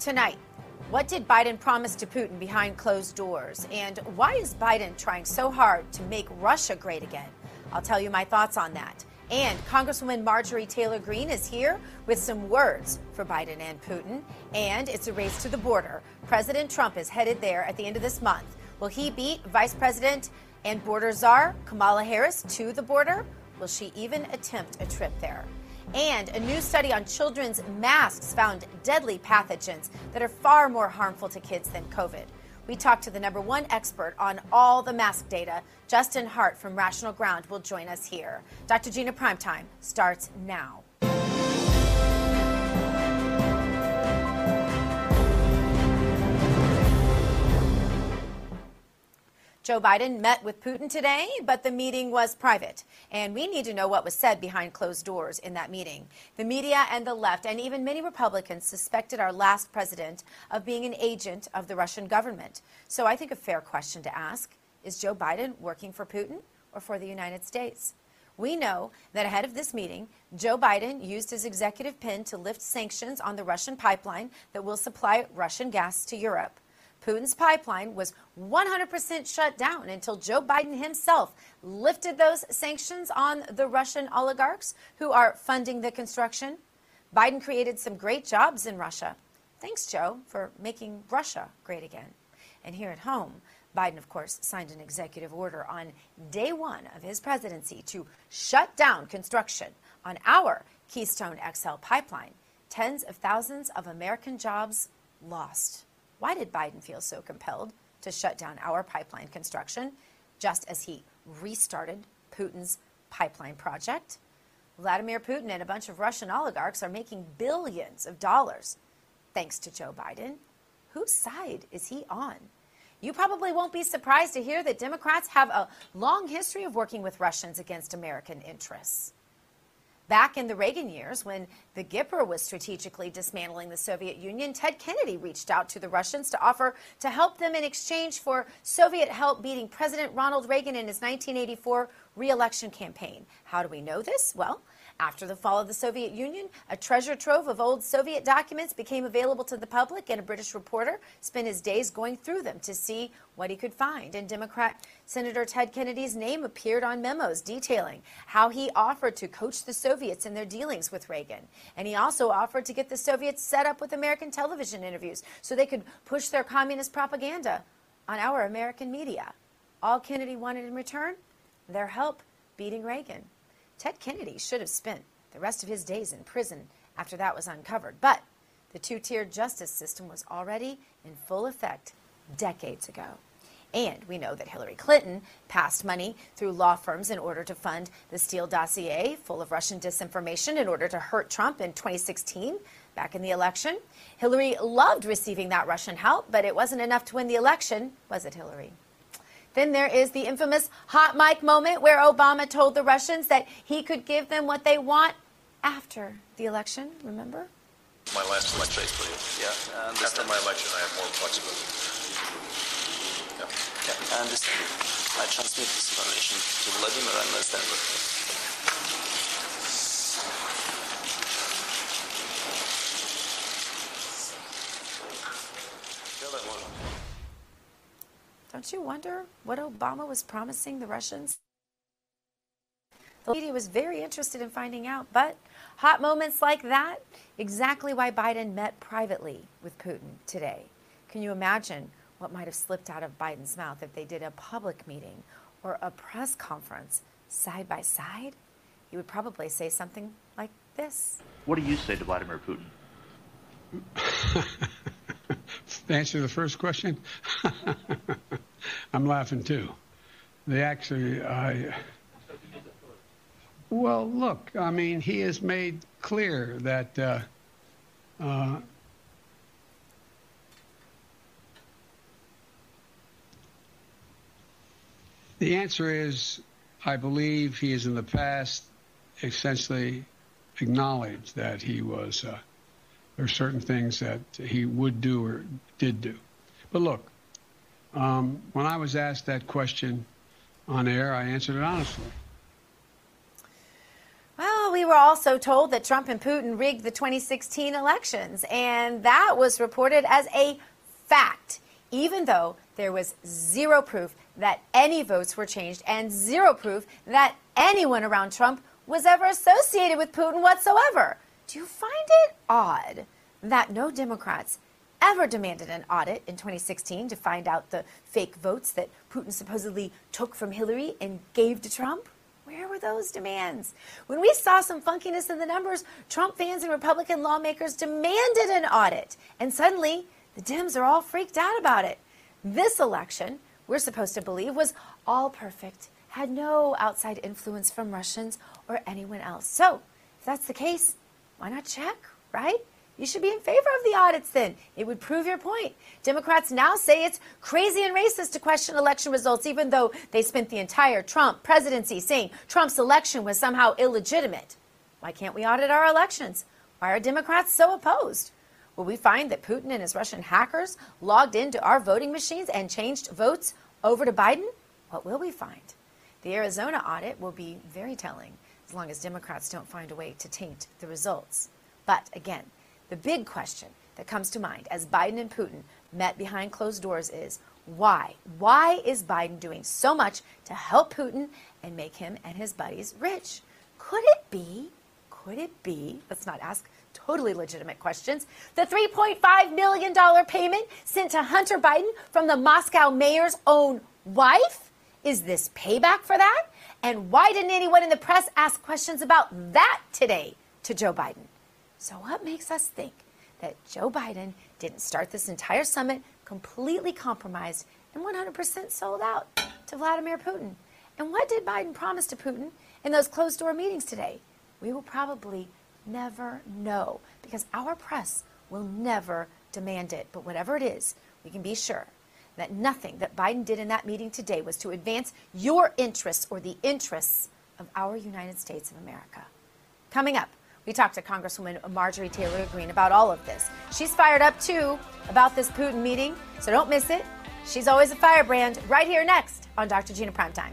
Tonight, what did Biden promise to Putin behind closed doors? And why is Biden trying so hard to make Russia great again? I'll tell you my thoughts on that. And Congresswoman Marjorie Taylor Greene is here with some words for Biden and Putin. And it's a race to the border. President Trump is headed there at the end of this month. Will he beat Vice President and border czar Kamala Harris to the border? Will she even attempt a trip there? And a new study on children's masks found deadly pathogens that are far more harmful to kids than COVID. We talked to the number one expert on all the mask data. Justin Hart from Rational Ground will join us here. Dr. Gina Primetime starts now. Joe Biden met with Putin today, but the meeting was private. And we need to know what was said behind closed doors in that meeting. The media and the left, and even many Republicans, suspected our last president of being an agent of the Russian government. So I think a fair question to ask is Joe Biden working for Putin or for the United States? We know that ahead of this meeting, Joe Biden used his executive pen to lift sanctions on the Russian pipeline that will supply Russian gas to Europe. Putin's pipeline was 100% shut down until Joe Biden himself lifted those sanctions on the Russian oligarchs who are funding the construction. Biden created some great jobs in Russia. Thanks, Joe, for making Russia great again. And here at home, Biden, of course, signed an executive order on day one of his presidency to shut down construction on our Keystone XL pipeline. Tens of thousands of American jobs lost. Why did Biden feel so compelled to shut down our pipeline construction just as he restarted Putin's pipeline project? Vladimir Putin and a bunch of Russian oligarchs are making billions of dollars thanks to Joe Biden. Whose side is he on? You probably won't be surprised to hear that Democrats have a long history of working with Russians against American interests. Back in the Reagan years, when the Gipper was strategically dismantling the Soviet Union, Ted Kennedy reached out to the Russians to offer to help them in exchange for Soviet help beating President Ronald Reagan in his 1984 reelection campaign. How do we know this? Well, after the fall of the Soviet Union, a treasure trove of old Soviet documents became available to the public, and a British reporter spent his days going through them to see what he could find. And Democrat Senator Ted Kennedy's name appeared on memos detailing how he offered to coach the Soviets in their dealings with Reagan. And he also offered to get the Soviets set up with American television interviews so they could push their communist propaganda on our American media. All Kennedy wanted in return? Their help beating Reagan. Ted Kennedy should have spent the rest of his days in prison after that was uncovered. But the two tiered justice system was already in full effect decades ago. And we know that Hillary Clinton passed money through law firms in order to fund the Steele dossier full of Russian disinformation in order to hurt Trump in 2016, back in the election. Hillary loved receiving that Russian help, but it wasn't enough to win the election, was it, Hillary? Then there is the infamous hot mic moment where Obama told the Russians that he could give them what they want after the election. Remember? My last election, please. Yeah. After my election, I have more flexibility. Yeah. yeah, I understand. I transmit this information to Vladimir and understand. Don't you wonder what Obama was promising the Russians? The media was very interested in finding out, but hot moments like that, exactly why Biden met privately with Putin today. Can you imagine what might have slipped out of Biden's mouth if they did a public meeting or a press conference side by side? He would probably say something like this. What do you say to Vladimir Putin? to answer the first question, I'm laughing too. They actually, I. Well, look, I mean, he has made clear that uh, Uh, the answer is I believe he has in the past essentially acknowledged that he was, uh, there are certain things that he would do or did do. But look, um, when I was asked that question on air, I answered it honestly. Well, we were also told that Trump and Putin rigged the 2016 elections, and that was reported as a fact, even though there was zero proof that any votes were changed and zero proof that anyone around Trump was ever associated with Putin whatsoever. Do you find it odd that no Democrats ever demanded an audit in 2016 to find out the fake votes that Putin supposedly took from Hillary and gave to Trump? Where were those demands? When we saw some funkiness in the numbers, Trump fans and Republican lawmakers demanded an audit. And suddenly, the Dems are all freaked out about it. This election, we're supposed to believe, was all perfect, had no outside influence from Russians or anyone else. So, if that's the case, why not check, right? You should be in favor of the audits then. It would prove your point. Democrats now say it's crazy and racist to question election results, even though they spent the entire Trump presidency saying Trump's election was somehow illegitimate. Why can't we audit our elections? Why are Democrats so opposed? Will we find that Putin and his Russian hackers logged into our voting machines and changed votes over to Biden? What will we find? The Arizona audit will be very telling as long as Democrats don't find a way to taint the results. But again, the big question that comes to mind as Biden and Putin met behind closed doors is why? Why is Biden doing so much to help Putin and make him and his buddies rich? Could it be, could it be, let's not ask totally legitimate questions, the $3.5 million payment sent to Hunter Biden from the Moscow mayor's own wife? Is this payback for that? And why didn't anyone in the press ask questions about that today to Joe Biden? So, what makes us think that Joe Biden didn't start this entire summit completely compromised and 100% sold out to Vladimir Putin? And what did Biden promise to Putin in those closed door meetings today? We will probably never know because our press will never demand it. But whatever it is, we can be sure that nothing that Biden did in that meeting today was to advance your interests or the interests of our United States of America. Coming up, we talked to Congresswoman Marjorie Taylor Greene about all of this. She's fired up too about this Putin meeting, so don't miss it. She's always a firebrand right here next on Dr. Gina Primetime.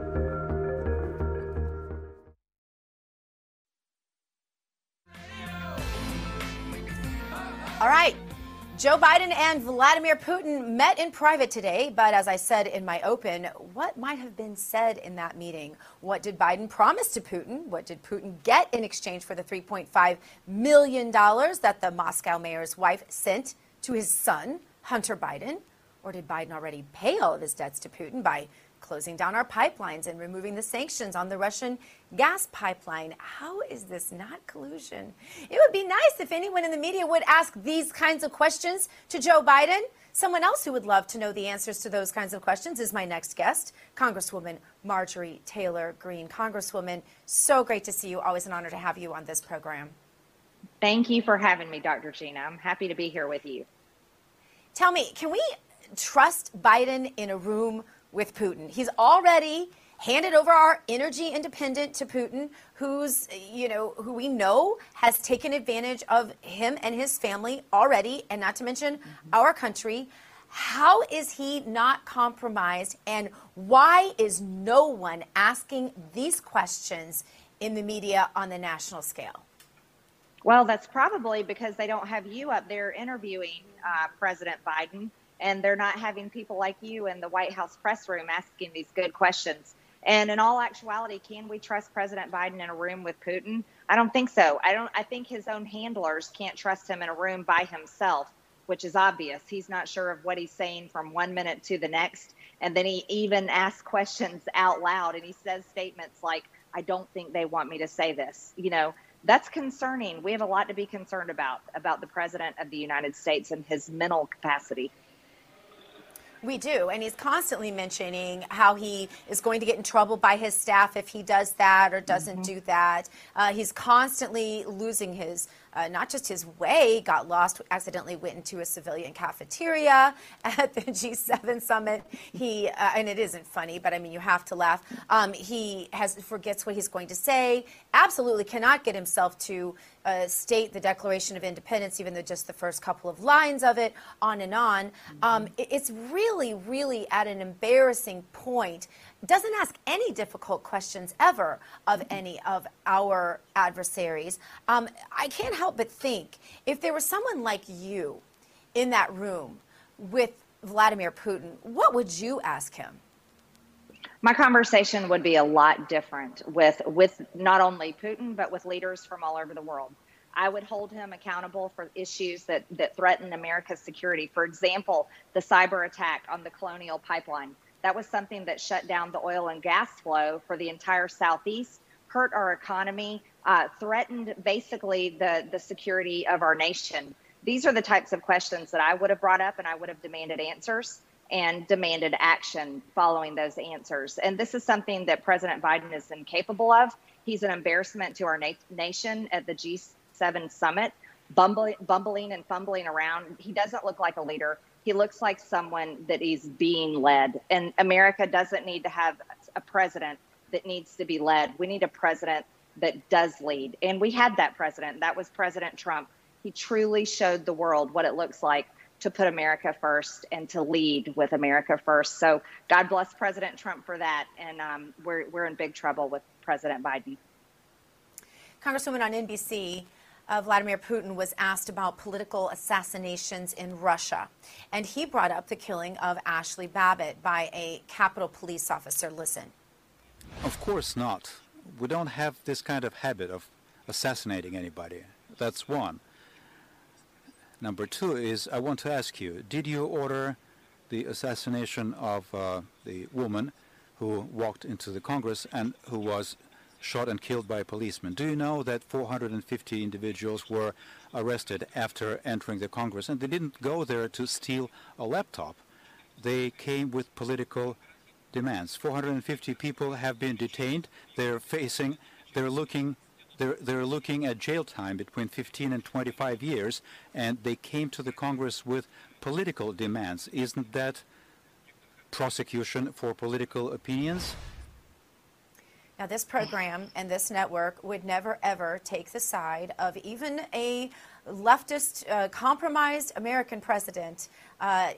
All right. Joe Biden and Vladimir Putin met in private today, but as I said in my open, what might have been said in that meeting? What did Biden promise to Putin? What did Putin get in exchange for the $3.5 million that the Moscow mayor's wife sent to his son, Hunter Biden? Or did Biden already pay all of his debts to Putin by closing down our pipelines and removing the sanctions on the Russian gas pipeline. How is this not collusion? It would be nice if anyone in the media would ask these kinds of questions to Joe Biden. Someone else who would love to know the answers to those kinds of questions is my next guest, Congresswoman Marjorie Taylor Greene. Congresswoman, so great to see you. Always an honor to have you on this program. Thank you for having me, Dr. Gina. I'm happy to be here with you. Tell me, can we trust Biden in a room with Putin. He's already handed over our energy independent to Putin, who's, you know, who we know has taken advantage of him and his family already, and not to mention mm-hmm. our country. How is he not compromised, and why is no one asking these questions in the media on the national scale? Well, that's probably because they don't have you up there interviewing uh, President Biden and they're not having people like you in the White House press room asking these good questions. And in all actuality, can we trust President Biden in a room with Putin? I don't think so. I don't. I think his own handlers can't trust him in a room by himself, which is obvious. He's not sure of what he's saying from one minute to the next, and then he even asks questions out loud, and he says statements like, "I don't think they want me to say this." You know, that's concerning. We have a lot to be concerned about about the president of the United States and his mental capacity. We do. And he's constantly mentioning how he is going to get in trouble by his staff if he does that or doesn't mm-hmm. do that. Uh, he's constantly losing his uh, not just his way, got lost, accidentally went into a civilian cafeteria at the G7 summit. He, uh, and it isn't funny, but I mean, you have to laugh. Um, he has forgets what he's going to say, absolutely cannot get himself to uh, state the Declaration of Independence, even though just the first couple of lines of it, on and on. Um, it's really, really at an embarrassing point doesn't ask any difficult questions ever of any of our adversaries. Um, I can't help but think if there was someone like you in that room with Vladimir Putin, what would you ask him? My conversation would be a lot different with with not only Putin but with leaders from all over the world. I would hold him accountable for issues that, that threaten America's security. For example, the cyber attack on the Colonial Pipeline that was something that shut down the oil and gas flow for the entire Southeast, hurt our economy, uh, threatened basically the, the security of our nation. These are the types of questions that I would have brought up and I would have demanded answers and demanded action following those answers. And this is something that President Biden is incapable of. He's an embarrassment to our na- nation at the G7 summit, bumbling, bumbling and fumbling around. He doesn't look like a leader he looks like someone that is being led. And America doesn't need to have a president that needs to be led. We need a president that does lead. And we had that president. That was President Trump. He truly showed the world what it looks like to put America first and to lead with America first. So God bless President Trump for that. And um, we're, we're in big trouble with President Biden. Congresswoman on NBC, uh, Vladimir Putin was asked about political assassinations in Russia. And he brought up the killing of Ashli Babbitt by a Capitol police officer. Listen. Of course not. We don't have this kind of habit of assassinating anybody. That's one. Number two is I want to ask you did you order the assassination of uh, the woman who walked into the Congress and who was shot and killed by a policeman. Do you know that 450 individuals were arrested after entering the Congress? And they didn't go there to steal a laptop. They came with political demands. 450 people have been detained. They're facing, they're looking, they're, they're looking at jail time between 15 and 25 years, and they came to the Congress with political demands. Isn't that prosecution for political opinions? Now, this program and this network would never ever take the side of even a leftist, uh, compromised American president, uh,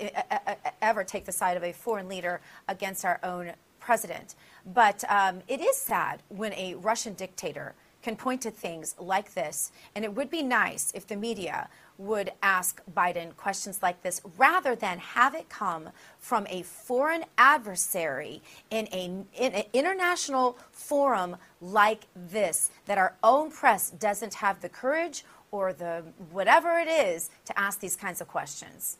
ever take the side of a foreign leader against our own president. But um, it is sad when a Russian dictator can point to things like this. And it would be nice if the media would ask Biden questions like this rather than have it come from a foreign adversary in, a, in an international forum like this, that our own press doesn't have the courage or the whatever it is to ask these kinds of questions.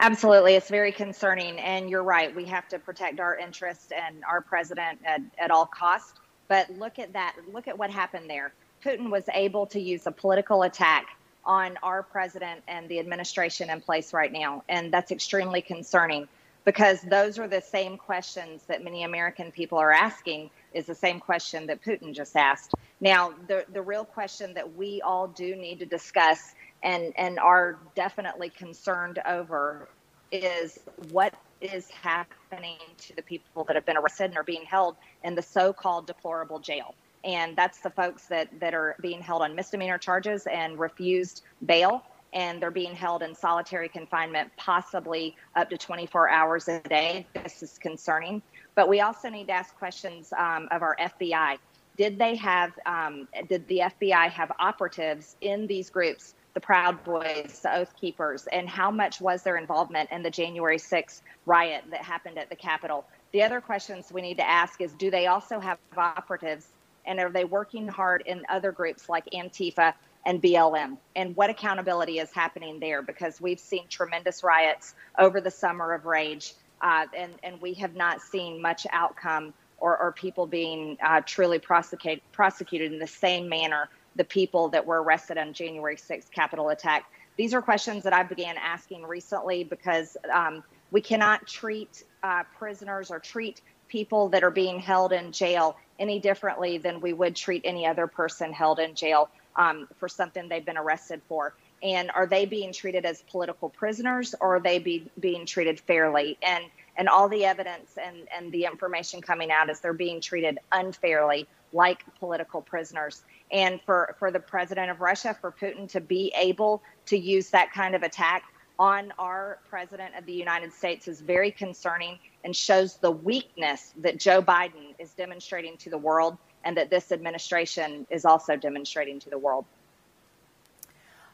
Absolutely. It's very concerning. And you're right. We have to protect our interests and our president at, at all costs. But look at that. Look at what happened there. Putin was able to use a political attack on our president and the administration in place right now. And that's extremely concerning because those are the same questions that many American people are asking is the same question that Putin just asked. Now, the, the real question that we all do need to discuss and, and are definitely concerned over is what is happening to the people that have been arrested and are being held in the so-called deplorable jail and that's the folks that that are being held on misdemeanor charges and refused bail. And they're being held in solitary confinement possibly up to 24 hours a day. This is concerning. But we also need to ask questions um, of our fbi did they have um, did the fbi have operatives in these groups the proud boys the oath keepers and how much was their involvement in the january 6th riot that happened at the capitol? The other questions we need to ask is do they also have operatives and are they working hard in other groups like Antifa and BLM? And what accountability is happening there? Because we've seen tremendous riots over the summer of rage, uh, and, and we have not seen much outcome or, or people being uh, truly prosecute, prosecuted in the same manner the people that were arrested on January 6th Capitol attack. These are questions that I began asking recently because um, we cannot treat uh, prisoners or treat people that are being held in jail any differently than we would treat any other person held in jail um, for something they've been arrested for. And are they being treated as political prisoners or are they be, being treated fairly? And and all the evidence and, and the information coming out is they're being treated unfairly like political prisoners. And for, for the president of Russia, for Putin to be able to use that kind of attack on our president of the United States is very concerning and shows the weakness that Joe Biden is demonstrating to the world and that this administration is also demonstrating to the world.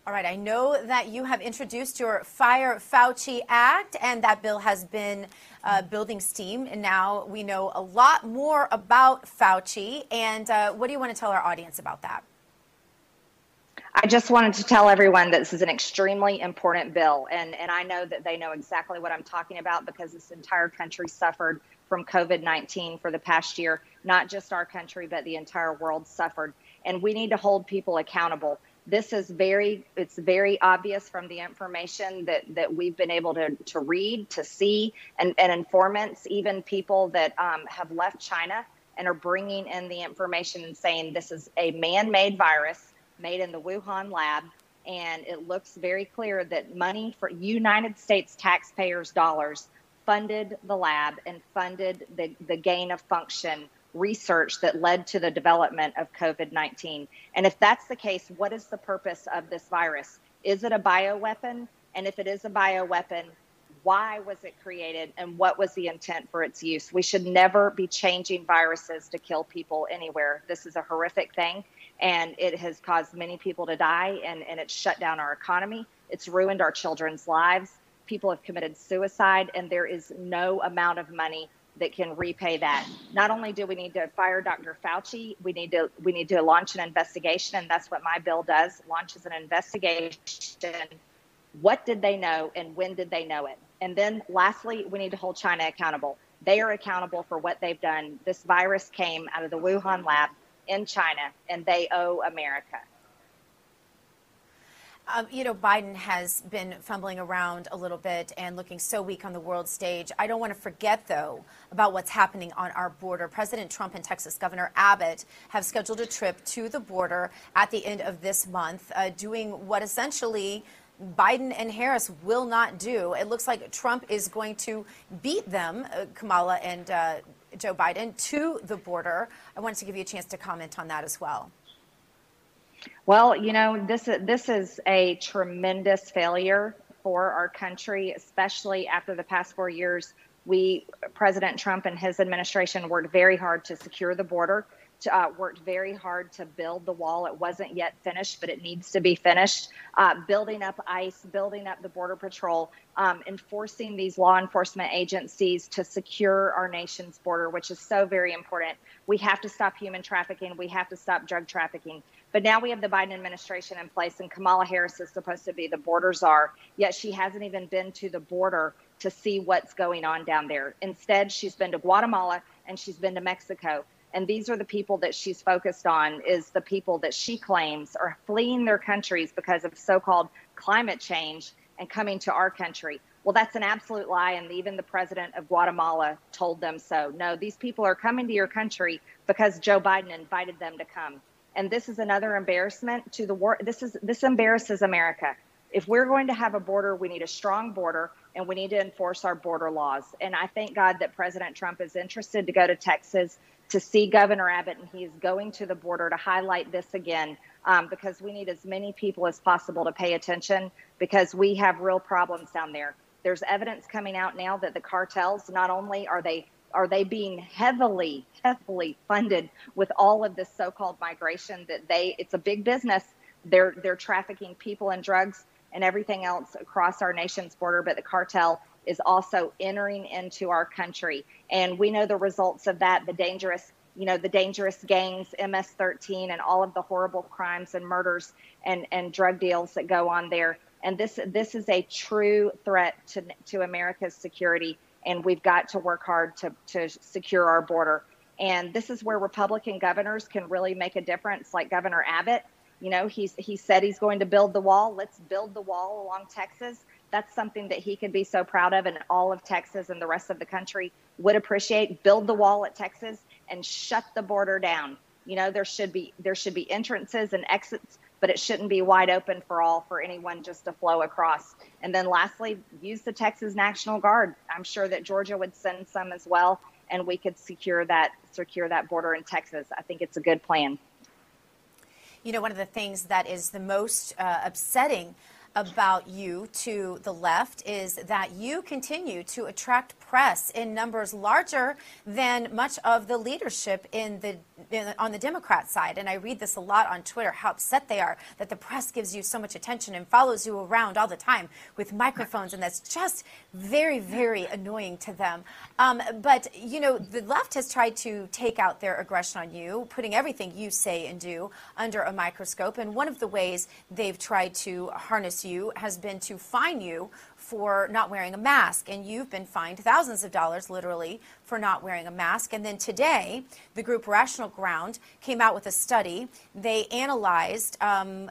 All right, I know that you have introduced your Fire Fauci Act, and that bill has been uh, building steam. And now we know a lot more about Fauci. And uh, what do you want to tell our audience about that? I just wanted to tell everyone that this is an extremely important bill. And, and I know that they know exactly what I'm talking about because this entire country suffered from COVID 19 for the past year. Not just our country, but the entire world suffered. And we need to hold people accountable. This is very, it's very obvious from the information that, that we've been able to, to read, to see, and, and informants, even people that um, have left China and are bringing in the information and saying this is a man made virus made in the Wuhan lab. And it looks very clear that money for United States taxpayers' dollars funded the lab and funded the, the gain of function research that led to the development of COVID 19. And if that's the case, what is the purpose of this virus? Is it a bioweapon? And if it is a bioweapon, why was it created and what was the intent for its use? We should never be changing viruses to kill people anywhere. This is a horrific thing and it has caused many people to die and, and it's shut down our economy. It's ruined our children's lives. People have committed suicide, and there is no amount of money that can repay that. Not only do we need to fire Dr. Fauci, we need to we need to launch an investigation, and that's what my bill does: launches an investigation. What did they know, and when did they know it? And then, lastly, we need to hold China accountable. They are accountable for what they've done. This virus came out of the Wuhan lab in China, and they owe America. Um, you know, Biden has been fumbling around a little bit and looking so weak on the world stage. I don't want to forget, though, about what's happening on our border. President Trump and Texas Governor Abbott have scheduled a trip to the border at the end of this month, uh, doing what essentially Biden and Harris will not do. It looks like Trump is going to beat them, uh, Kamala and uh, Joe Biden to the border. I wanted to give you a chance to comment on that as well. Well, you know, this this is a tremendous failure for our country, especially after the past four years. We, President Trump and his administration, worked very hard to secure the border uh, worked very hard to build the wall. It wasn't yet finished, but it needs to be finished. Uh, building up ICE, building up the Border Patrol, um, enforcing these law enforcement agencies to secure our nation's border, which is so very important. We have to stop human trafficking. We have to stop drug trafficking. But now we have the Biden administration in place, and Kamala Harris is supposed to be the border czar, yet she hasn't even been to the border to see what's going on down there. Instead, she's been to Guatemala and she's been to Mexico and these are the people that she's focused on is the people that she claims are fleeing their countries because of so-called climate change and coming to our country. Well that's an absolute lie and even the president of guatemala told them so. No these people are coming to your country because joe biden invited them to come. And this is another embarrassment to the war this is this embarrasses america. If we're going to have a border we need a strong border and we need to enforce our border laws. And i thank god that president trump is interested to go to texas to see Governor Abbott, and he is going to the border to highlight this again um, because we need as many people as possible to pay attention because we have real problems down there. There's evidence coming out now that the cartels not only are they are they being heavily heavily funded with all of this so-called migration that they it's a big business they're they're trafficking people and drugs and everything else across our nation's border but the cartel is also entering into our country. And we know the results of that, the dangerous, you know, the dangerous gangs, MS-13 and all of the horrible crimes and murders and, and drug deals that go on there. And this this is a true threat to, to America's security. And we've got to work hard to, to secure our border. And this is where Republican governors can really make a difference, like Governor Abbott. You know, he's he said he's going to build the wall. Let's build the wall along Texas. That's something that he could be so proud of, and all of Texas and the rest of the country would appreciate. Build the wall at Texas and shut the border down. You know, there should be there should be entrances and exits, but it shouldn't be wide open for all for anyone just to flow across. And then lastly, use the Texas National Guard. I'm sure that Georgia would send some as well, and we could secure that secure that border in Texas. I think it's a good plan. You know, one of the things that is the most uh, upsetting about you to the left is that you continue to attract press in numbers larger than much of the leadership in the in, on the Democrat side. And I read this a lot on Twitter how upset they are that the press gives you so much attention and follows you around all the time with microphones, and that's just very, very annoying to them. Um, but you know, the left has tried to take out their aggression on you, putting everything you say and do under a microscope. And one of the ways they've tried to harness you has been to fine you for not wearing a mask. And you've been fined thousands of dollars, literally, for not wearing a mask. And then today, the group Rational Ground came out with a study. They analyzed um,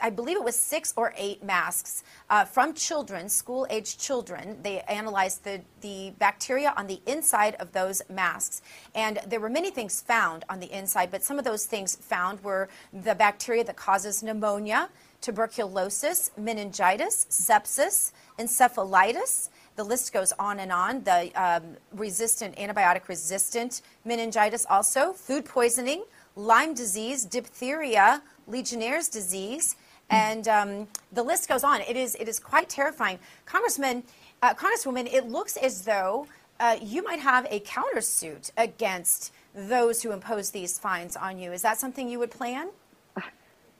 I believe it was six or eight masks uh, from children, school aged children. They analyzed the, the bacteria on the inside of those masks. And there were many things found on the inside, but some of those things found were the bacteria that causes pneumonia, tuberculosis, meningitis, sepsis, encephalitis. The list goes on and on. The um, resistant, antibiotic resistant meningitis, also, food poisoning, Lyme disease, diphtheria, Legionnaire's disease, and um, the list goes on. It is, it is quite terrifying. Congressman, uh, Congresswoman, it looks as though uh, you might have a countersuit against those who impose these fines on you. Is that something you would plan?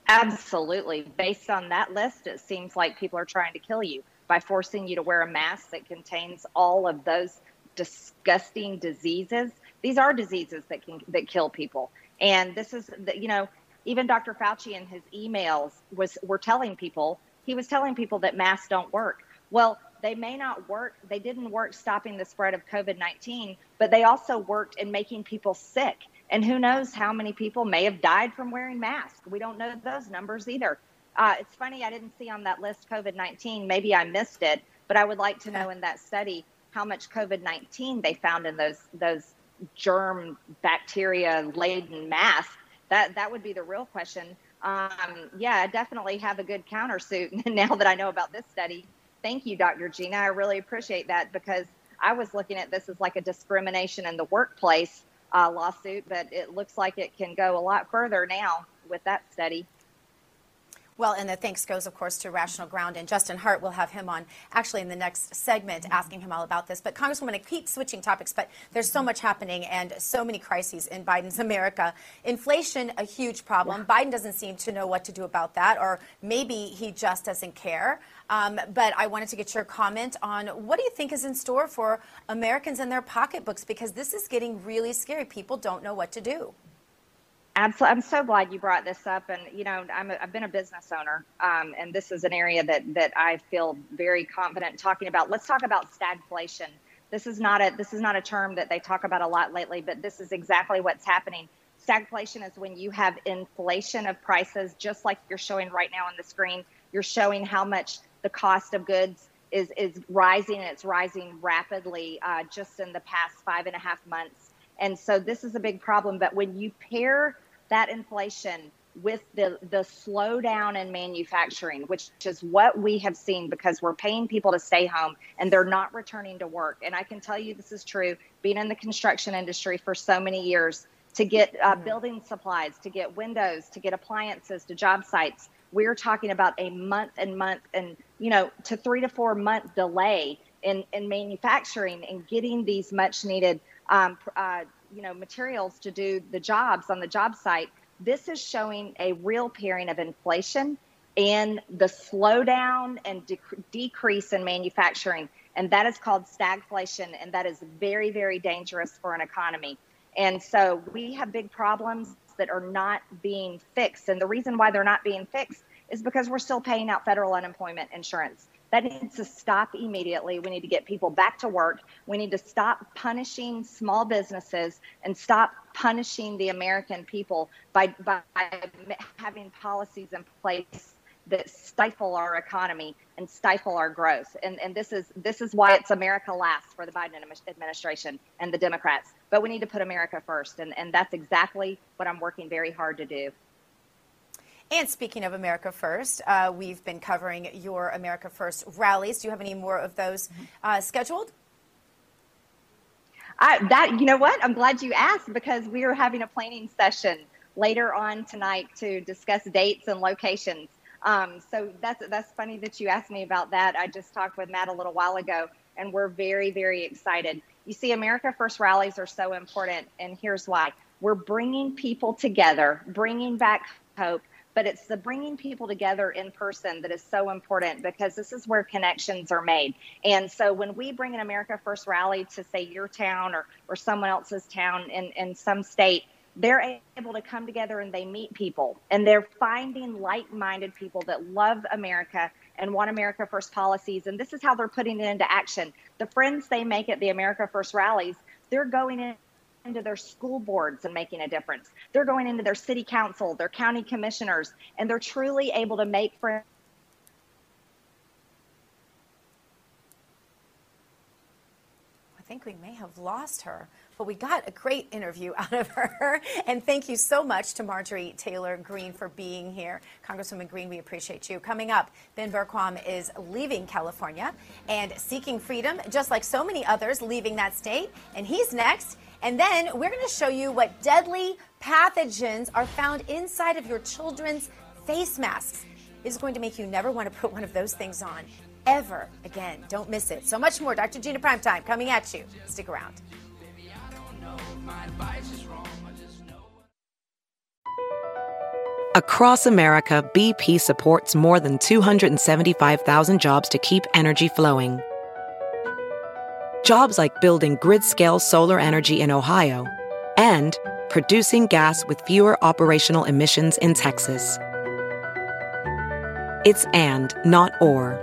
Absolutely. Based on that list, it seems like people are trying to kill you by forcing you to wear a mask that contains all of those disgusting diseases. These are diseases that can that kill people. And this is the, you know, even Dr. Fauci in his emails was were telling people, he was telling people that masks don't work. Well, they may not work. They didn't work stopping the spread of COVID-19, but they also worked in making people sick and who knows how many people may have died from wearing masks? We don't know those numbers either. Uh, it's funny, I didn't see on that list COVID 19. Maybe I missed it, but I would like to know in that study how much COVID 19 they found in those, those germ bacteria laden mask That, that would be the real question. Um, yeah, I definitely have a good countersuit now that I know about this study. Thank you, Dr. Gina. I really appreciate that because I was looking at this as like a discrimination in the workplace uh, lawsuit, but it looks like it can go a lot further now with that study. Well, and the thanks goes, of course, to Rational Ground. And Justin Hart will have him on actually in the next segment asking him all about this. But, Congresswoman, I keep switching topics, but there's so much happening and so many crises in Biden's America. Inflation, a huge problem. Yeah. Biden doesn't seem to know what to do about that, or maybe he just doesn't care. Um, but I wanted to get your comment on what do you think is in store for Americans and their pocketbooks because this is getting really scary. People don't know what to do. Absolutely. I'm so glad you brought this up. And, you know, i have been a business owner, um, and this is an area that, that I feel very confident talking about. Let's talk about stagflation. This is not a this is not a term that they talk about a lot lately, but this is exactly what's happening. Stagflation is when you have inflation of prices, just like you're showing right now on the screen. You're showing how much the cost of goods is is rising and it's rising rapidly uh, just in the past five and a half months. And so this is a big problem. But when you pair that inflation with the the slowdown in manufacturing, which is what we have seen because we're paying people to stay home and they're not returning to work. And I can tell you this is true, being in the construction industry for so many years, to get uh, mm-hmm. building supplies, to get windows, to get appliances to job sites we're talking about a month and month and you know to three to four month delay in, in manufacturing and getting these much needed um, uh, you know materials to do the jobs on the job site this is showing a real pairing of inflation and the slowdown and de- decrease in manufacturing. And that is called stagflation. And that is very, very dangerous for an economy. And so we have big problems that are not being fixed. And the reason why they're not being fixed is because we're still paying out federal unemployment insurance. That needs to stop immediately. We need to get people back to work. We need to stop punishing small businesses and stop punishing the American people by, by having policies in place that stifle our economy and stifle our growth. And, and this is this is why it's America last for the Biden administration and the Democrats. But we need to put America first. And, and that's exactly what I'm working very hard to do. And speaking of America First, uh, we've been covering your America First rallies. Do you have any more of those uh, scheduled? I, that you know what? I'm glad you asked because we are having a planning session later on tonight to discuss dates and locations. Um, so that's that's funny that you asked me about that. I just talked with Matt a little while ago, and we're very very excited. You see, America First rallies are so important, and here's why: we're bringing people together, bringing back hope but it's the bringing people together in person that is so important because this is where connections are made. And so when we bring an America First rally to say your town or, or someone else's town in, in some state, they're able to come together and they meet people and they're finding like-minded people that love America and want America First policies. And this is how they're putting it into action. The friends they make at the America First rallies, they're going in into their school boards and making a difference. They're going into their city council, their county commissioners, and they're truly able to make friends. I think we may have lost her, but we got a great interview out of her. And thank you so much to Marjorie Taylor Greene for being here. Congresswoman Greene, we appreciate you. Coming up, Ben Bergquam is leaving California and seeking freedom, just like so many others leaving that state. And he's next. And then we're going to show you what deadly pathogens are found inside of your children's face masks. This is going to make you never want to put one of those things on ever again. Don't miss it. So much more. Dr. Gina Primetime coming at you. Stick around. Across America, BP supports more than 275,000 jobs to keep energy flowing Jobs like building grid-scale solar energy in Ohio and producing gas with fewer operational emissions in Texas. It's and, not or.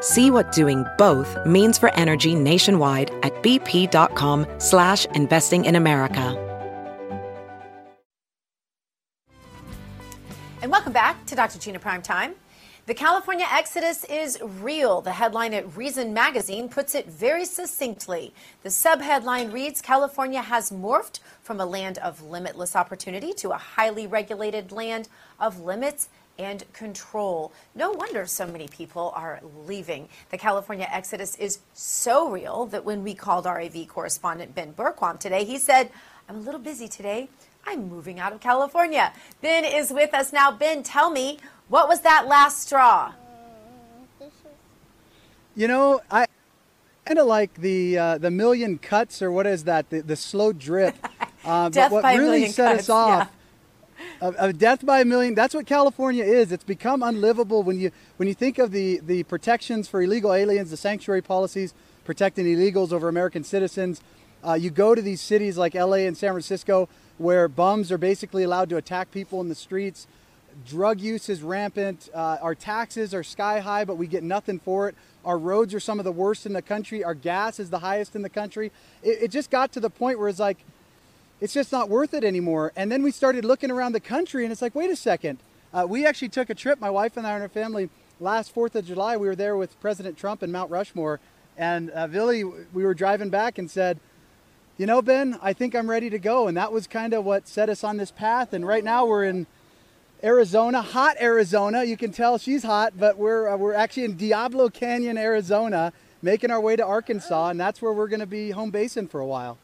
See what doing both means for energy nationwide at bp.com slash investing in America. And welcome back to Dr. Gina Prime Time. The California exodus is real. The headline at Reason magazine puts it very succinctly. The subheadline reads California has morphed from a land of limitless opportunity to a highly regulated land of limits and control. No wonder so many people are leaving. The California exodus is so real that when we called our AV correspondent Ben Bergquam today, he said, I'm a little busy today. I'm moving out of California. Ben is with us now. Ben, tell me, what was that last straw? You know, I kind of like the uh, the million cuts or what is that? The, the slow drip. Uh, but what really set cuts, us off. Yeah. Death by a million. That's what California is. It's become unlivable when you when you think of the the protections for illegal aliens, the sanctuary policies protecting illegals over American citizens. Uh, you go to these cities like LA and San Francisco where bums are basically allowed to attack people in the streets drug use is rampant. Uh, our taxes are sky high, but we get nothing for it. Our roads are some of the worst in the country. Our gas is the highest in the country. It, it just got to the point where it's like, it's just not worth it anymore. And then we started looking around the country, and it's like, wait a second. Uh, we actually took a trip, my wife and I and our family, last 4th of July. We were there with President Trump and Mount Rushmore. And uh, Billy, we were driving back and said, you know, Ben, I think I'm ready to go. And that was kind of what set us on this path. And right now we're in Arizona, hot Arizona. You can tell she's hot, but we're uh, we're actually in Diablo Canyon, Arizona, making our way to Arkansas, and that's where we're going to be home basing for a while.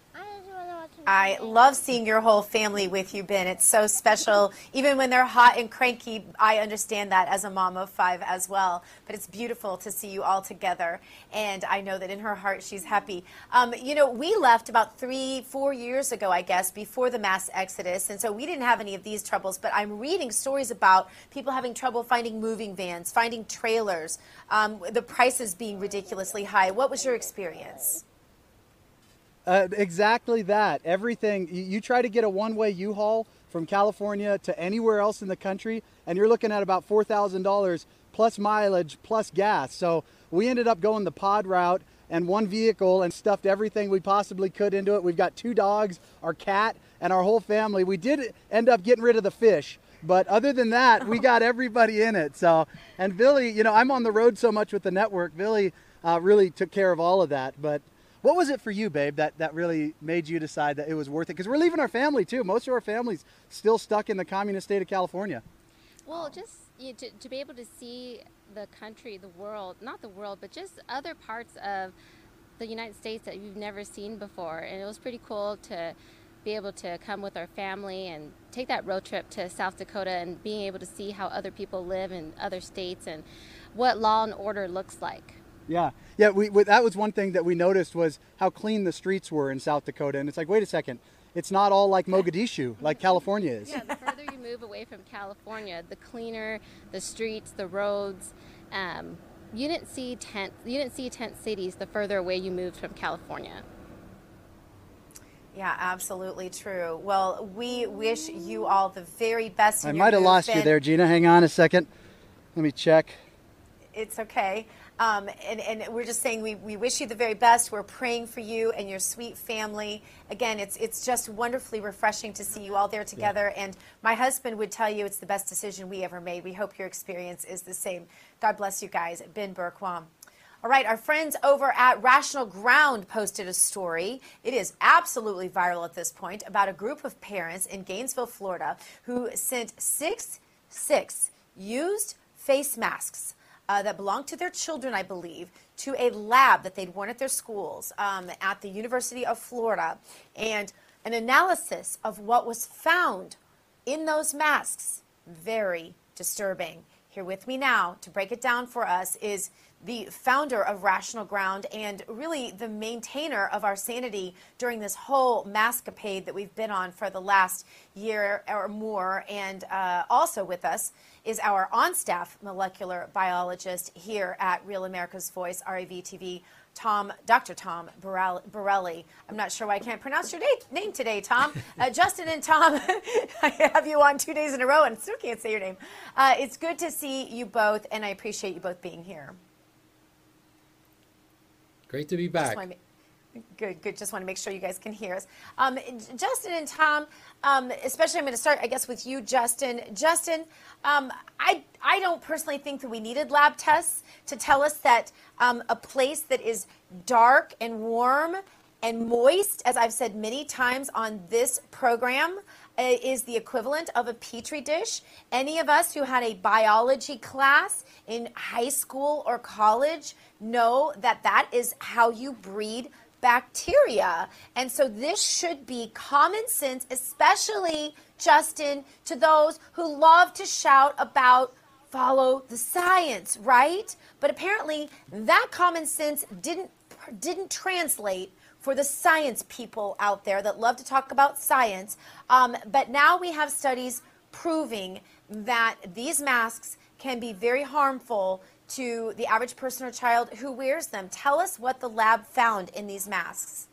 I love seeing your whole family with you, Ben. It's so special. Even when they're hot and cranky, I understand that as a mom of five as well. But it's beautiful to see you all together. And I know that in her heart, she's happy. Um, you know, we left about three, four years ago, I guess, before the mass exodus. And so we didn't have any of these troubles. But I'm reading stories about people having trouble finding moving vans, finding trailers, um, the prices being ridiculously high. What was your experience? Uh, exactly that. Everything you, you try to get a one-way U-Haul from California to anywhere else in the country, and you're looking at about four thousand dollars plus mileage plus gas. So we ended up going the pod route and one vehicle and stuffed everything we possibly could into it. We've got two dogs, our cat, and our whole family. We did end up getting rid of the fish, but other than that, we got everybody in it. So, and Billy, you know, I'm on the road so much with the network. Billy uh, really took care of all of that, but what was it for you, babe, that, that really made you decide that it was worth it? Because we're leaving our family too. Most of our family's still stuck in the communist state of California. Well, just you know, to, to be able to see the country, the world, not the world, but just other parts of the United States that you've never seen before. And it was pretty cool to be able to come with our family and take that road trip to South Dakota and being able to see how other people live in other states and what law and order looks like. Yeah, yeah. We, we, that was one thing that we noticed was how clean the streets were in South Dakota, and it's like, wait a second, it's not all like Mogadishu, like California is. Yeah, the further you move away from California, the cleaner the streets, the roads. Um, you didn't see tent. You didn't see tent cities the further away you moved from California. Yeah, absolutely true. Well, we wish you all the very best. I might have lost you there, Gina. Hang on a second. Let me check. It's okay. Um, and, and, we're just saying we, we wish you the very best. We're praying for you and your sweet family. Again, it's, it's just wonderfully refreshing to see you all there together. Yeah. And my husband would tell you it's the best decision we ever made. We hope your experience is the same. God bless you guys. Ben Bergquam. All right, our friends over at Rational Ground posted a story. It is absolutely viral at this point about a group of parents in Gainesville, Florida, who sent six, six used face masks uh, that belonged to their children, I believe, to a lab that they'd worn at their schools um, at the University of Florida. And an analysis of what was found in those masks, very disturbing. Here with me now to break it down for us is the founder of Rational Ground and really the maintainer of our sanity during this whole maskapade that we've been on for the last year or more. And uh, also with us is our on staff molecular biologist here at Real America's Voice, RAV TV. Tom, Dr. Tom Borelli. I'm not sure why I can't pronounce your name today, Tom. Uh, Justin and Tom, I have you on two days in a row and still can't say your name. Uh, it's good to see you both, and I appreciate you both being here. Great to be back. Good, good. Just want to make sure you guys can hear us. Um, Justin and Tom, um, especially I'm going to start, I guess, with you, Justin. Justin, um, I, I don't personally think that we needed lab tests to tell us that um, a place that is dark and warm and moist, as I've said many times on this program, uh, is the equivalent of a petri dish. Any of us who had a biology class in high school or college know that that is how you breed bacteria. And so this should be common sense, especially, Justin, to those who love to shout about follow the science, right? But apparently that common sense didn't didn't translate for the science people out there that love to talk about science. Um, but now we have studies proving that these masks can be very harmful to the average person or child who wears them. Tell us what the lab found in these masks.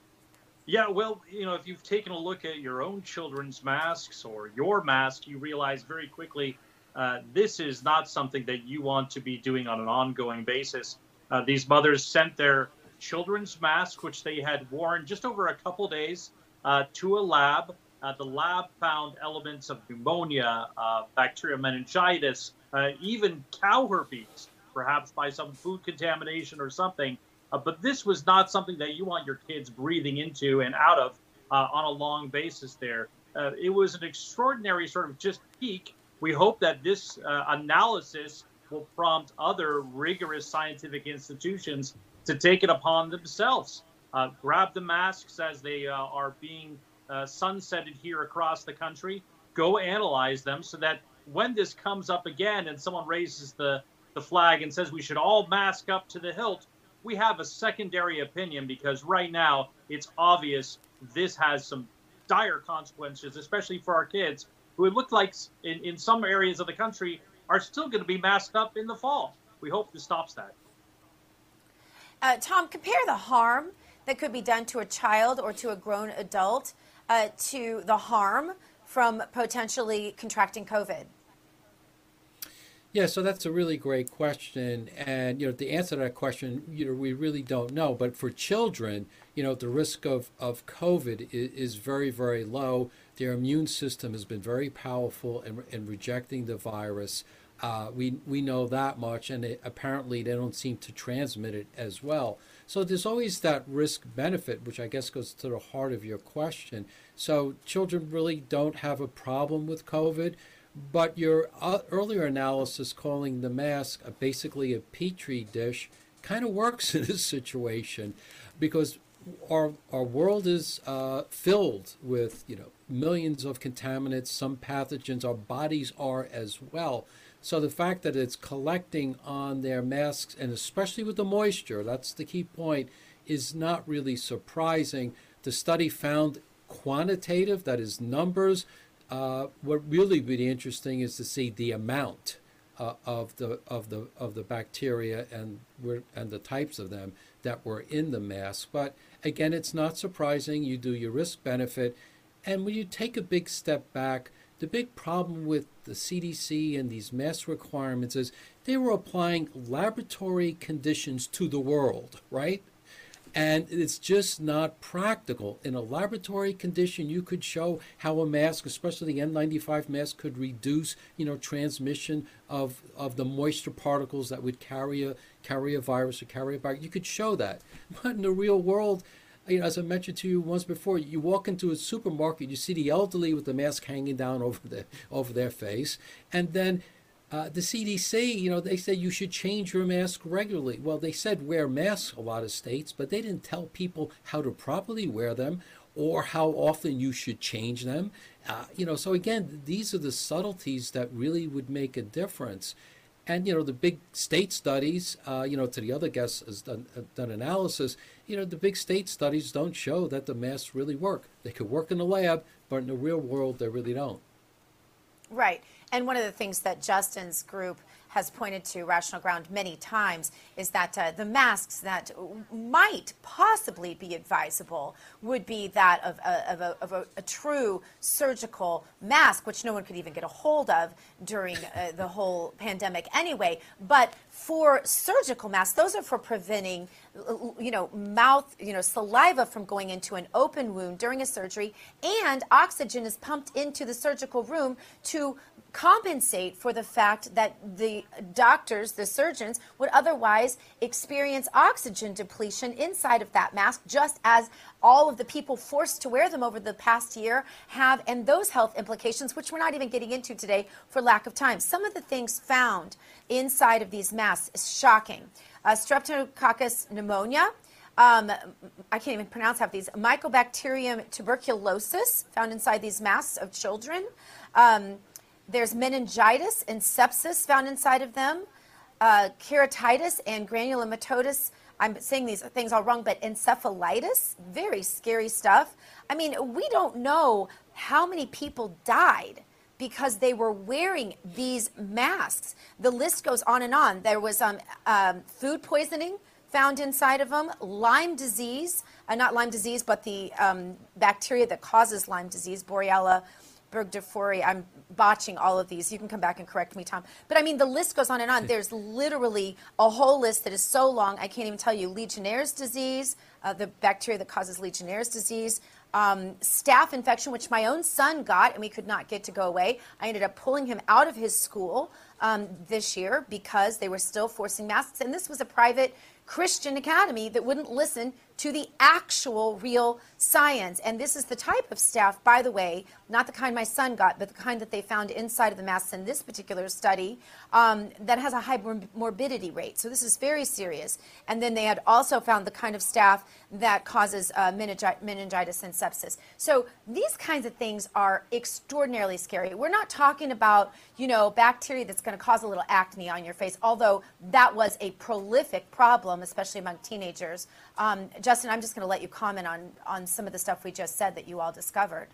Yeah, well, you know, if you've taken a look at your own children's masks or your mask, you realize very quickly uh, this is not something that you want to be doing on an ongoing basis. Uh, these mothers sent their children's mask, which they had worn just over a couple days, uh, to a lab. Uh, the lab found elements of pneumonia, uh, bacterial meningitis, uh, even cow herpes perhaps by some food contamination or something. Uh, but this was not something that you want your kids breathing into and out of uh, on a long basis there. Uh, it was an extraordinary sort of just peak. We hope that this uh, analysis will prompt other rigorous scientific institutions to take it upon themselves. Uh, grab the masks as they uh, are being sunsetted here across the country. Go analyze them so that when this comes up again and someone raises the, the flag and says we should all mask up to the hilt, we have a secondary opinion because right now it's obvious this has some dire consequences, especially for our kids who it looked like in, in some areas of the country are still going to be masked up in the fall. We hope this stops that. Uh, Tom, compare the harm that could be done to a child or to a grown adult uh, to the harm from potentially contracting COVID. Yeah, so that's a really great question, and you know the answer to that question, you know, we really don't know. But for children, you know, the risk of of COVID is, is very very low. Their immune system has been very powerful in, in rejecting the virus. Uh, we we know that much, and it, apparently they don't seem to transmit it as well. So there's always that risk benefit, which I guess goes to the heart of your question. So children really don't have a problem with COVID. But your uh, earlier analysis calling the mask a, basically a petri dish kind of works in this situation because our our world is uh, filled with you know millions of contaminants, some pathogens. Our bodies are as well. So the fact that it's collecting on their masks, and especially with the moisture, that's the key point, is not really surprising. The study found quantitative, that is numbers, uh, what really would be interesting is to see the amount uh, of the of the of the bacteria and and the types of them that were in the mask. But again, it's not surprising. You do your risk benefit, and when you take a big step back, the big problem with the CDC and these mask requirements is they were applying laboratory conditions to the world, right? And it's just not practical. In a laboratory condition, you could show how a mask, especially the N95 mask, could reduce, you know, transmission of, of the moisture particles that would carry a carry a virus or carry a virus. You could show that. But in the real world, you know, as I mentioned to you once before, you walk into a supermarket, you see the elderly with the mask hanging down over the over their face, and then uh, the CDC, you know, they said you should change your mask regularly. Well, they said wear masks a lot of states, but they didn't tell people how to properly wear them or how often you should change them. Uh, you know, so again, these are the subtleties that really would make a difference. And you know, the big state studies, uh, you know, to the other guests has done, done analysis. You know, the big state studies don't show that the masks really work. They could work in the lab, but in the real world, they really don't. Right. And one of the things that Justin's group has pointed to rational ground many times is that uh, the masks that might possibly be advisable would be that of, a, of, a, of a, a, true surgical mask, which no one could even get a hold of during uh, the whole pandemic anyway. But for surgical masks, those are for preventing, you know, mouth, you know, saliva from going into an open wound during a surgery, and oxygen is pumped into the surgical room to compensate for the fact that the doctors, the surgeons, would otherwise experience oxygen depletion inside of that mask, just as all of the people forced to wear them over the past year have, and those health implications, which we're not even getting into today for lack of time. Some of the things found inside of these masks is shocking. Uh, Streptococcus pneumonia. Um, I can't even pronounce half these. Mycobacterium tuberculosis found inside these masks of children. Um, there's meningitis and sepsis found inside of them, uh, keratitis and granulomatosis. I'm saying these things all wrong, but encephalitis, very scary stuff. I mean, we don't know how many people died because they were wearing these masks. The list goes on and on. There was um, um, food poisoning found inside of them, Lyme disease, uh, not Lyme disease, but the um, bacteria that causes Lyme disease, Borrelia burgdorferi. I'm botching all of these. You can come back and correct me, Tom. But I mean, the list goes on and on. There's literally a whole list that is so long, I can't even tell you. Legionnaire's disease, uh, the bacteria that causes Legionnaire's disease, um, staph infection, which my own son got, and we could not get to go away. I ended up pulling him out of his school um, this year because they were still forcing masks. And this was a private Christian academy that wouldn't listen to the actual real science. And this is the type of staph, by the way, not the kind my son got, but the kind that they found inside of the masks in this particular study um, that has a high morbidity rate. So this is very serious. And then they had also found the kind of staph that causes uh, meningitis and sepsis. So these kinds of things are extraordinarily scary. We're not talking about, you know, bacteria that's going to cause a little acne on your face, although that was a prolific problem, especially among teenagers. Um, Justin, I'm just going to let you comment on, on some of the stuff we just said that you all discovered.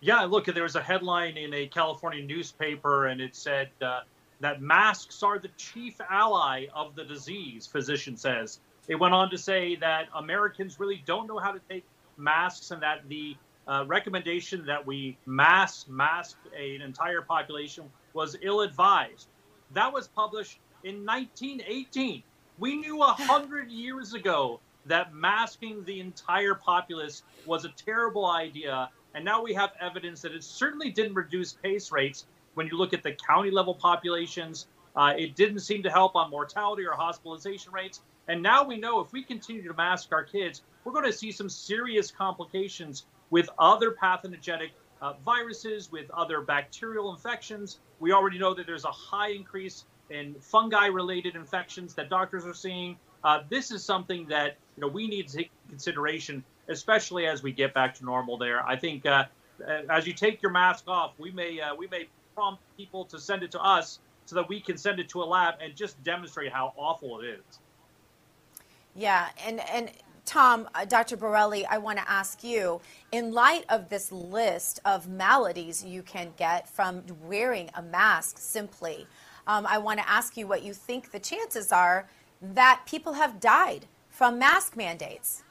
Yeah, look, there was a headline in a California newspaper, and it said uh, that masks are the chief ally of the disease, physician says. It went on to say that Americans really don't know how to take masks and that the uh, recommendation that we mass mask an entire population was ill advised. That was published in 1918. We knew a hundred years ago that masking the entire populace was a terrible idea. And now we have evidence that it certainly didn't reduce case rates when you look at the county level populations. Uh, it didn't seem to help on mortality or hospitalization rates. And now we know if we continue to mask our kids, we're going to see some serious complications with other pathogenic uh, viruses, with other bacterial infections. We already know that there's a high increase in fungi related infections that doctors are seeing. Uh, this is something that you know we need to take consideration, especially as we get back to normal. There, I think uh, as you take your mask off, we may uh, we may prompt people to send it to us so that we can send it to a lab and just demonstrate how awful it is. Yeah, and and Tom, uh, Dr. Borelli, I want to ask you, in light of this list of maladies you can get from wearing a mask simply, um, I want to ask you what you think the chances are that people have died from mask mandates.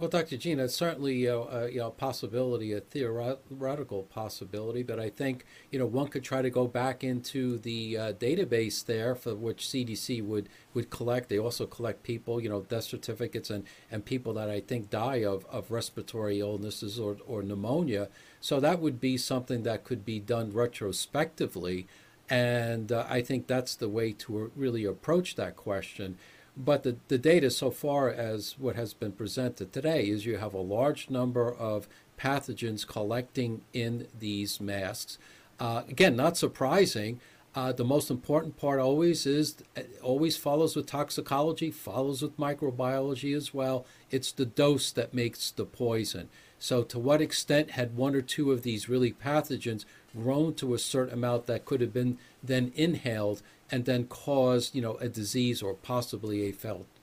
Well, Dr. Gina, it's certainly a you know, possibility, a theoretical possibility, but I think you know one could try to go back into the uh, database there for which CDC would, would collect. They also collect people, you know, death certificates and, and people that I think die of, of respiratory illnesses or, or pneumonia. So that would be something that could be done retrospectively. And uh, I think that's the way to really approach that question. But the, the data so far as what has been presented today is you have a large number of pathogens collecting in these masks. Uh, again, not surprising. Uh, the most important part always is always follows with toxicology, follows with microbiology as well. It's the dose that makes the poison. So, to what extent had one or two of these really pathogens grown to a certain amount that could have been then inhaled and then caused, you know, a disease or possibly a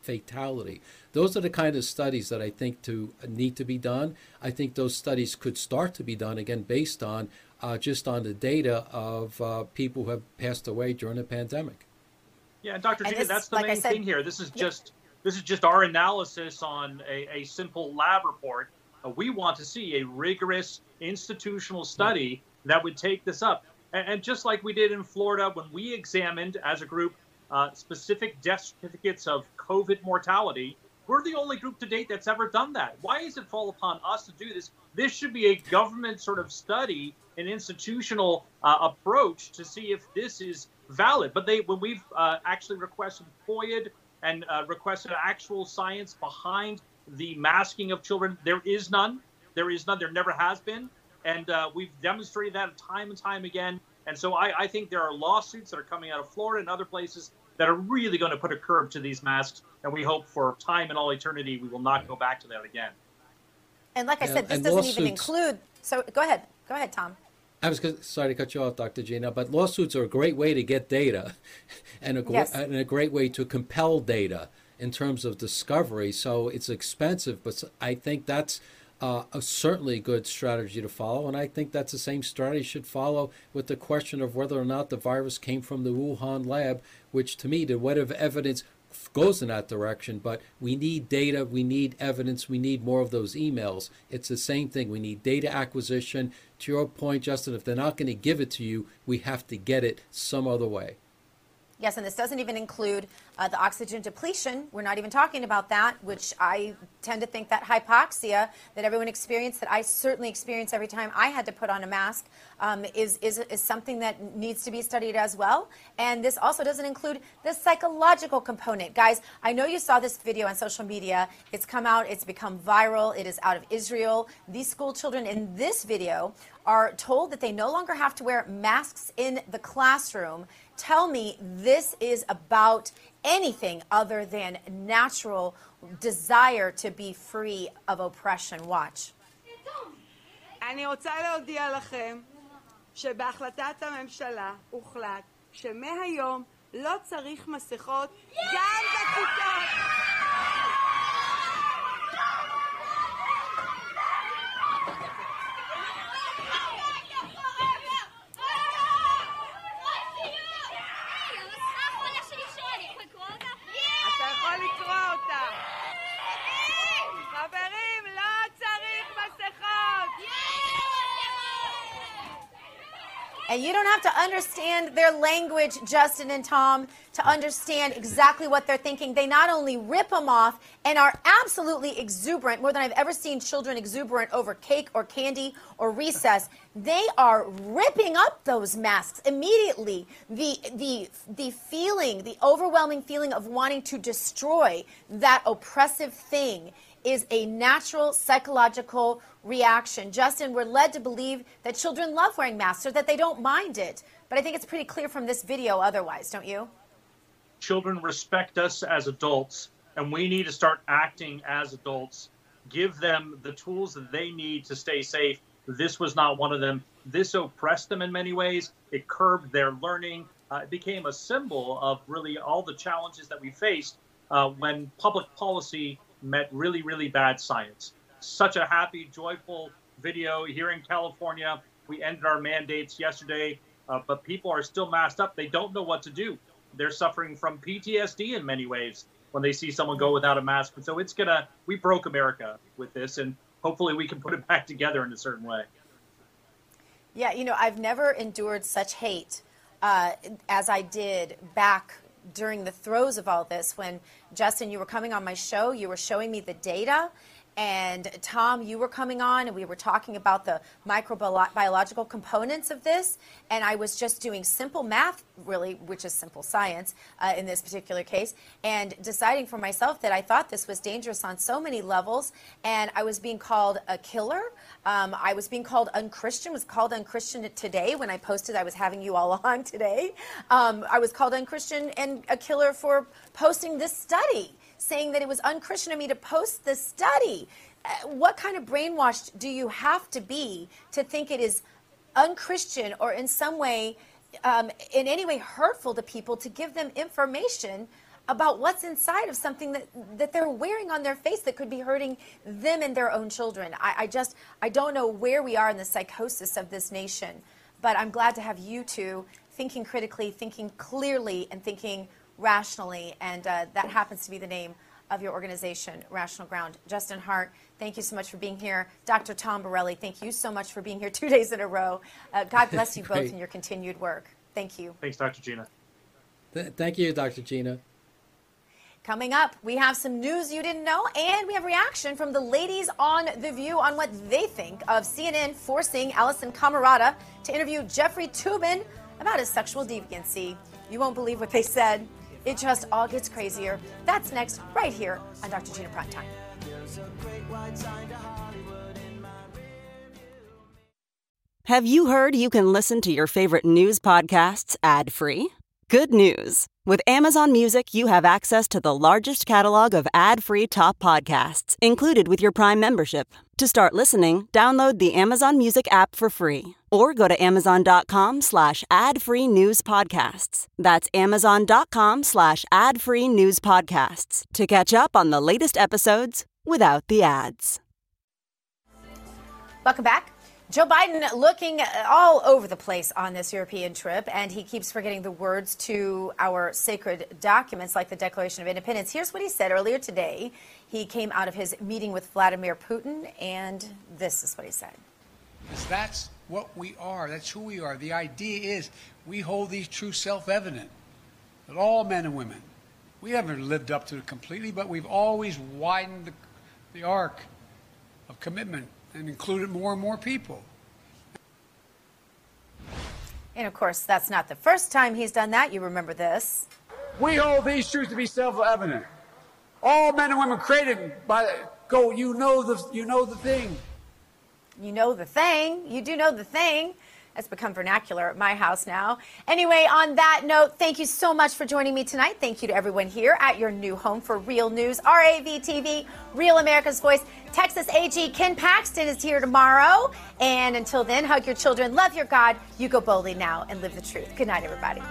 fatality? Those are the kind of studies that I think to need to be done. I think those studies could start to be done again based on uh, just on the data of uh, people who have passed away during the pandemic. Yeah, Dr. Gina, that's the like main said, thing here. This is just this is just our analysis on a, a simple lab report uh, we want to see a rigorous institutional study that would take this up. And, and just like we did in Florida when we examined as a group uh, specific death certificates of COVID mortality, we're the only group to date that's ever done that. Why does it fall upon us to do this? This should be a government sort of study, an institutional uh, approach to see if this is valid. But they, when we've uh, actually requested FOIA and uh, requested actual science behind the masking of children, there is none. There is none. There never has been. And uh, we've demonstrated that time and time again. And so I, I, think there are lawsuits that are coming out of Florida and other places that are really going to put a curb to these masks. And we hope for time and all eternity we will not go back to that again. And like I yeah, said, this doesn't lawsuits, even include. So go ahead. Go ahead, Tom. I was sorry to cut you off, Dr. Gina, but lawsuits are a great way to get data and a, yes. and a great way to compel data in terms of discovery. So it's expensive, but I think that's uh, a certainly good strategy to follow. And I think that's the same strategy should follow with the question of whether or not the virus came from the Wuhan lab, which to me, the whatever evidence goes in that direction. But we need data, we need evidence, we need more of those emails. It's the same thing. We need data acquisition. To your point, Justin, if they're not going to give it to you, we have to get it some other way. Yes, and this doesn't even include Uh, the oxygen depletion, we're not even talking about that, which I tend to think that hypoxia that everyone experienced, that I certainly experienced every time I had to put on a mask, um, is, is, is something that needs to be studied as well. And this also doesn't include the psychological component. Guys, I know you saw this video on social media. It's come out, it's become viral, it is out of Israel. These school children in this video are told that they no longer have to wear masks in the classroom. Tell me this is about anything other than natural desire to be free of oppression. Watch. אני רוצה להודיע לכם שבהחלטת הממשלה הוחלט שמהיום לא צריך מסכות גם בכיתות. And you don't have to understand their language, Justin and Tom, to understand exactly what they're thinking. They not only rip them off and are absolutely exuberant, more than I've ever seen children exuberant over cake or candy or recess. They are ripping up those masks immediately. The the the feeling, the overwhelming feeling of wanting to destroy that oppressive thing is a natural psychological reaction. Justin, we're led to believe that children love wearing masks or that they don't mind it. But I think it's pretty clear from this video otherwise, don't you? Children respect us as adults, and we need to start acting as adults. Give them the tools that they need to stay safe. This was not one of them. This oppressed them in many ways. It curbed their learning. Uh, it became a symbol of really all the challenges that we faced uh, when public policy met really, really bad science. Such a happy, joyful video here in California. We ended our mandates yesterday, uh, but people are still masked up. They don't know what to do. They're suffering from PTSD in many ways when they see someone go without a mask. And so it's gonna, we broke America with this, and hopefully we can put it back together in a certain way. Yeah, you know, I've never endured such hate uh, as I did back during the throes of all this when Justin, you were coming on my show, you were showing me the data. And Tom, you were coming on and we were talking about the microbiological components of this. And I was just doing simple math, really, which is simple science uh, in this particular case, and deciding for myself that I thought this was dangerous on so many levels. And I was being called a killer. Um, I was being called unchristian, was called unchristian today when I posted I was having you all on today. Um, I was called unchristian and a killer for posting this study saying that it was unchristian of me to post the study. Uh, what kind of brainwashed do you have to be to think it is unchristian or in some way, um, in any way hurtful to people to give them information about what's inside of something that, that they're wearing on their face that could be hurting them and their own children? I, I just, I don't know where we are in the psychosis of this nation, but I'm glad to have you two thinking critically, thinking clearly, and thinking rationally, and uh, that happens to be the name of your organization, Rational Ground. Justin Hart, thank you so much for being here. Dr. Tom Borelli, thank you so much for being here two days in a row. Uh, God bless you both in your continued work. Thank you. Thanks, Dr. Gina. Th- thank you, Dr. Gina. Coming up, we have some news you didn't know, and we have reaction from the ladies on The View on what they think of CNN forcing Alisyn Camerota to interview Jeffrey Toobin about his sexual deviancy. You won't believe what they said. It just all gets crazier. That's next, right here on Dr. Gina Prime Time. Have you heard you can listen to your favorite news podcasts ad free? Good news! With Amazon Music, you have access to the largest catalog of ad free top podcasts included with your Prime membership. To start listening, download the Amazon Music app for free or go to amazon.com slash ad free news podcasts. That's amazon.com slash ad free news podcasts to catch up on the latest episodes without the ads. Welcome back. Joe Biden looking all over the place on this European trip, and he keeps forgetting the words to our sacred documents like the Declaration of Independence. Here's what he said earlier today. He came out of his meeting with Vladimir Putin, and this is what he said. That's what we are. That's who we are. The idea is we hold these truths self evident that all men and women We haven't lived up to it completely, but we've always widened the, the arc of commitment and included more and more people. And of course, that's not the first time he's done that. You remember this. We hold these truths to be self-evident. All men and women created by go. You know the you know the thing. You know the thing. You do know the thing. It's become vernacular at my house now. Anyway, on that note, thank you so much for joining me tonight. Thank you to everyone here at your new home for Real News, RAV TV, Real America's Voice. Texas AG Ken Paxton is here tomorrow. And until then, hug your children, love your God. You go boldly now and live the truth. Good night, everybody.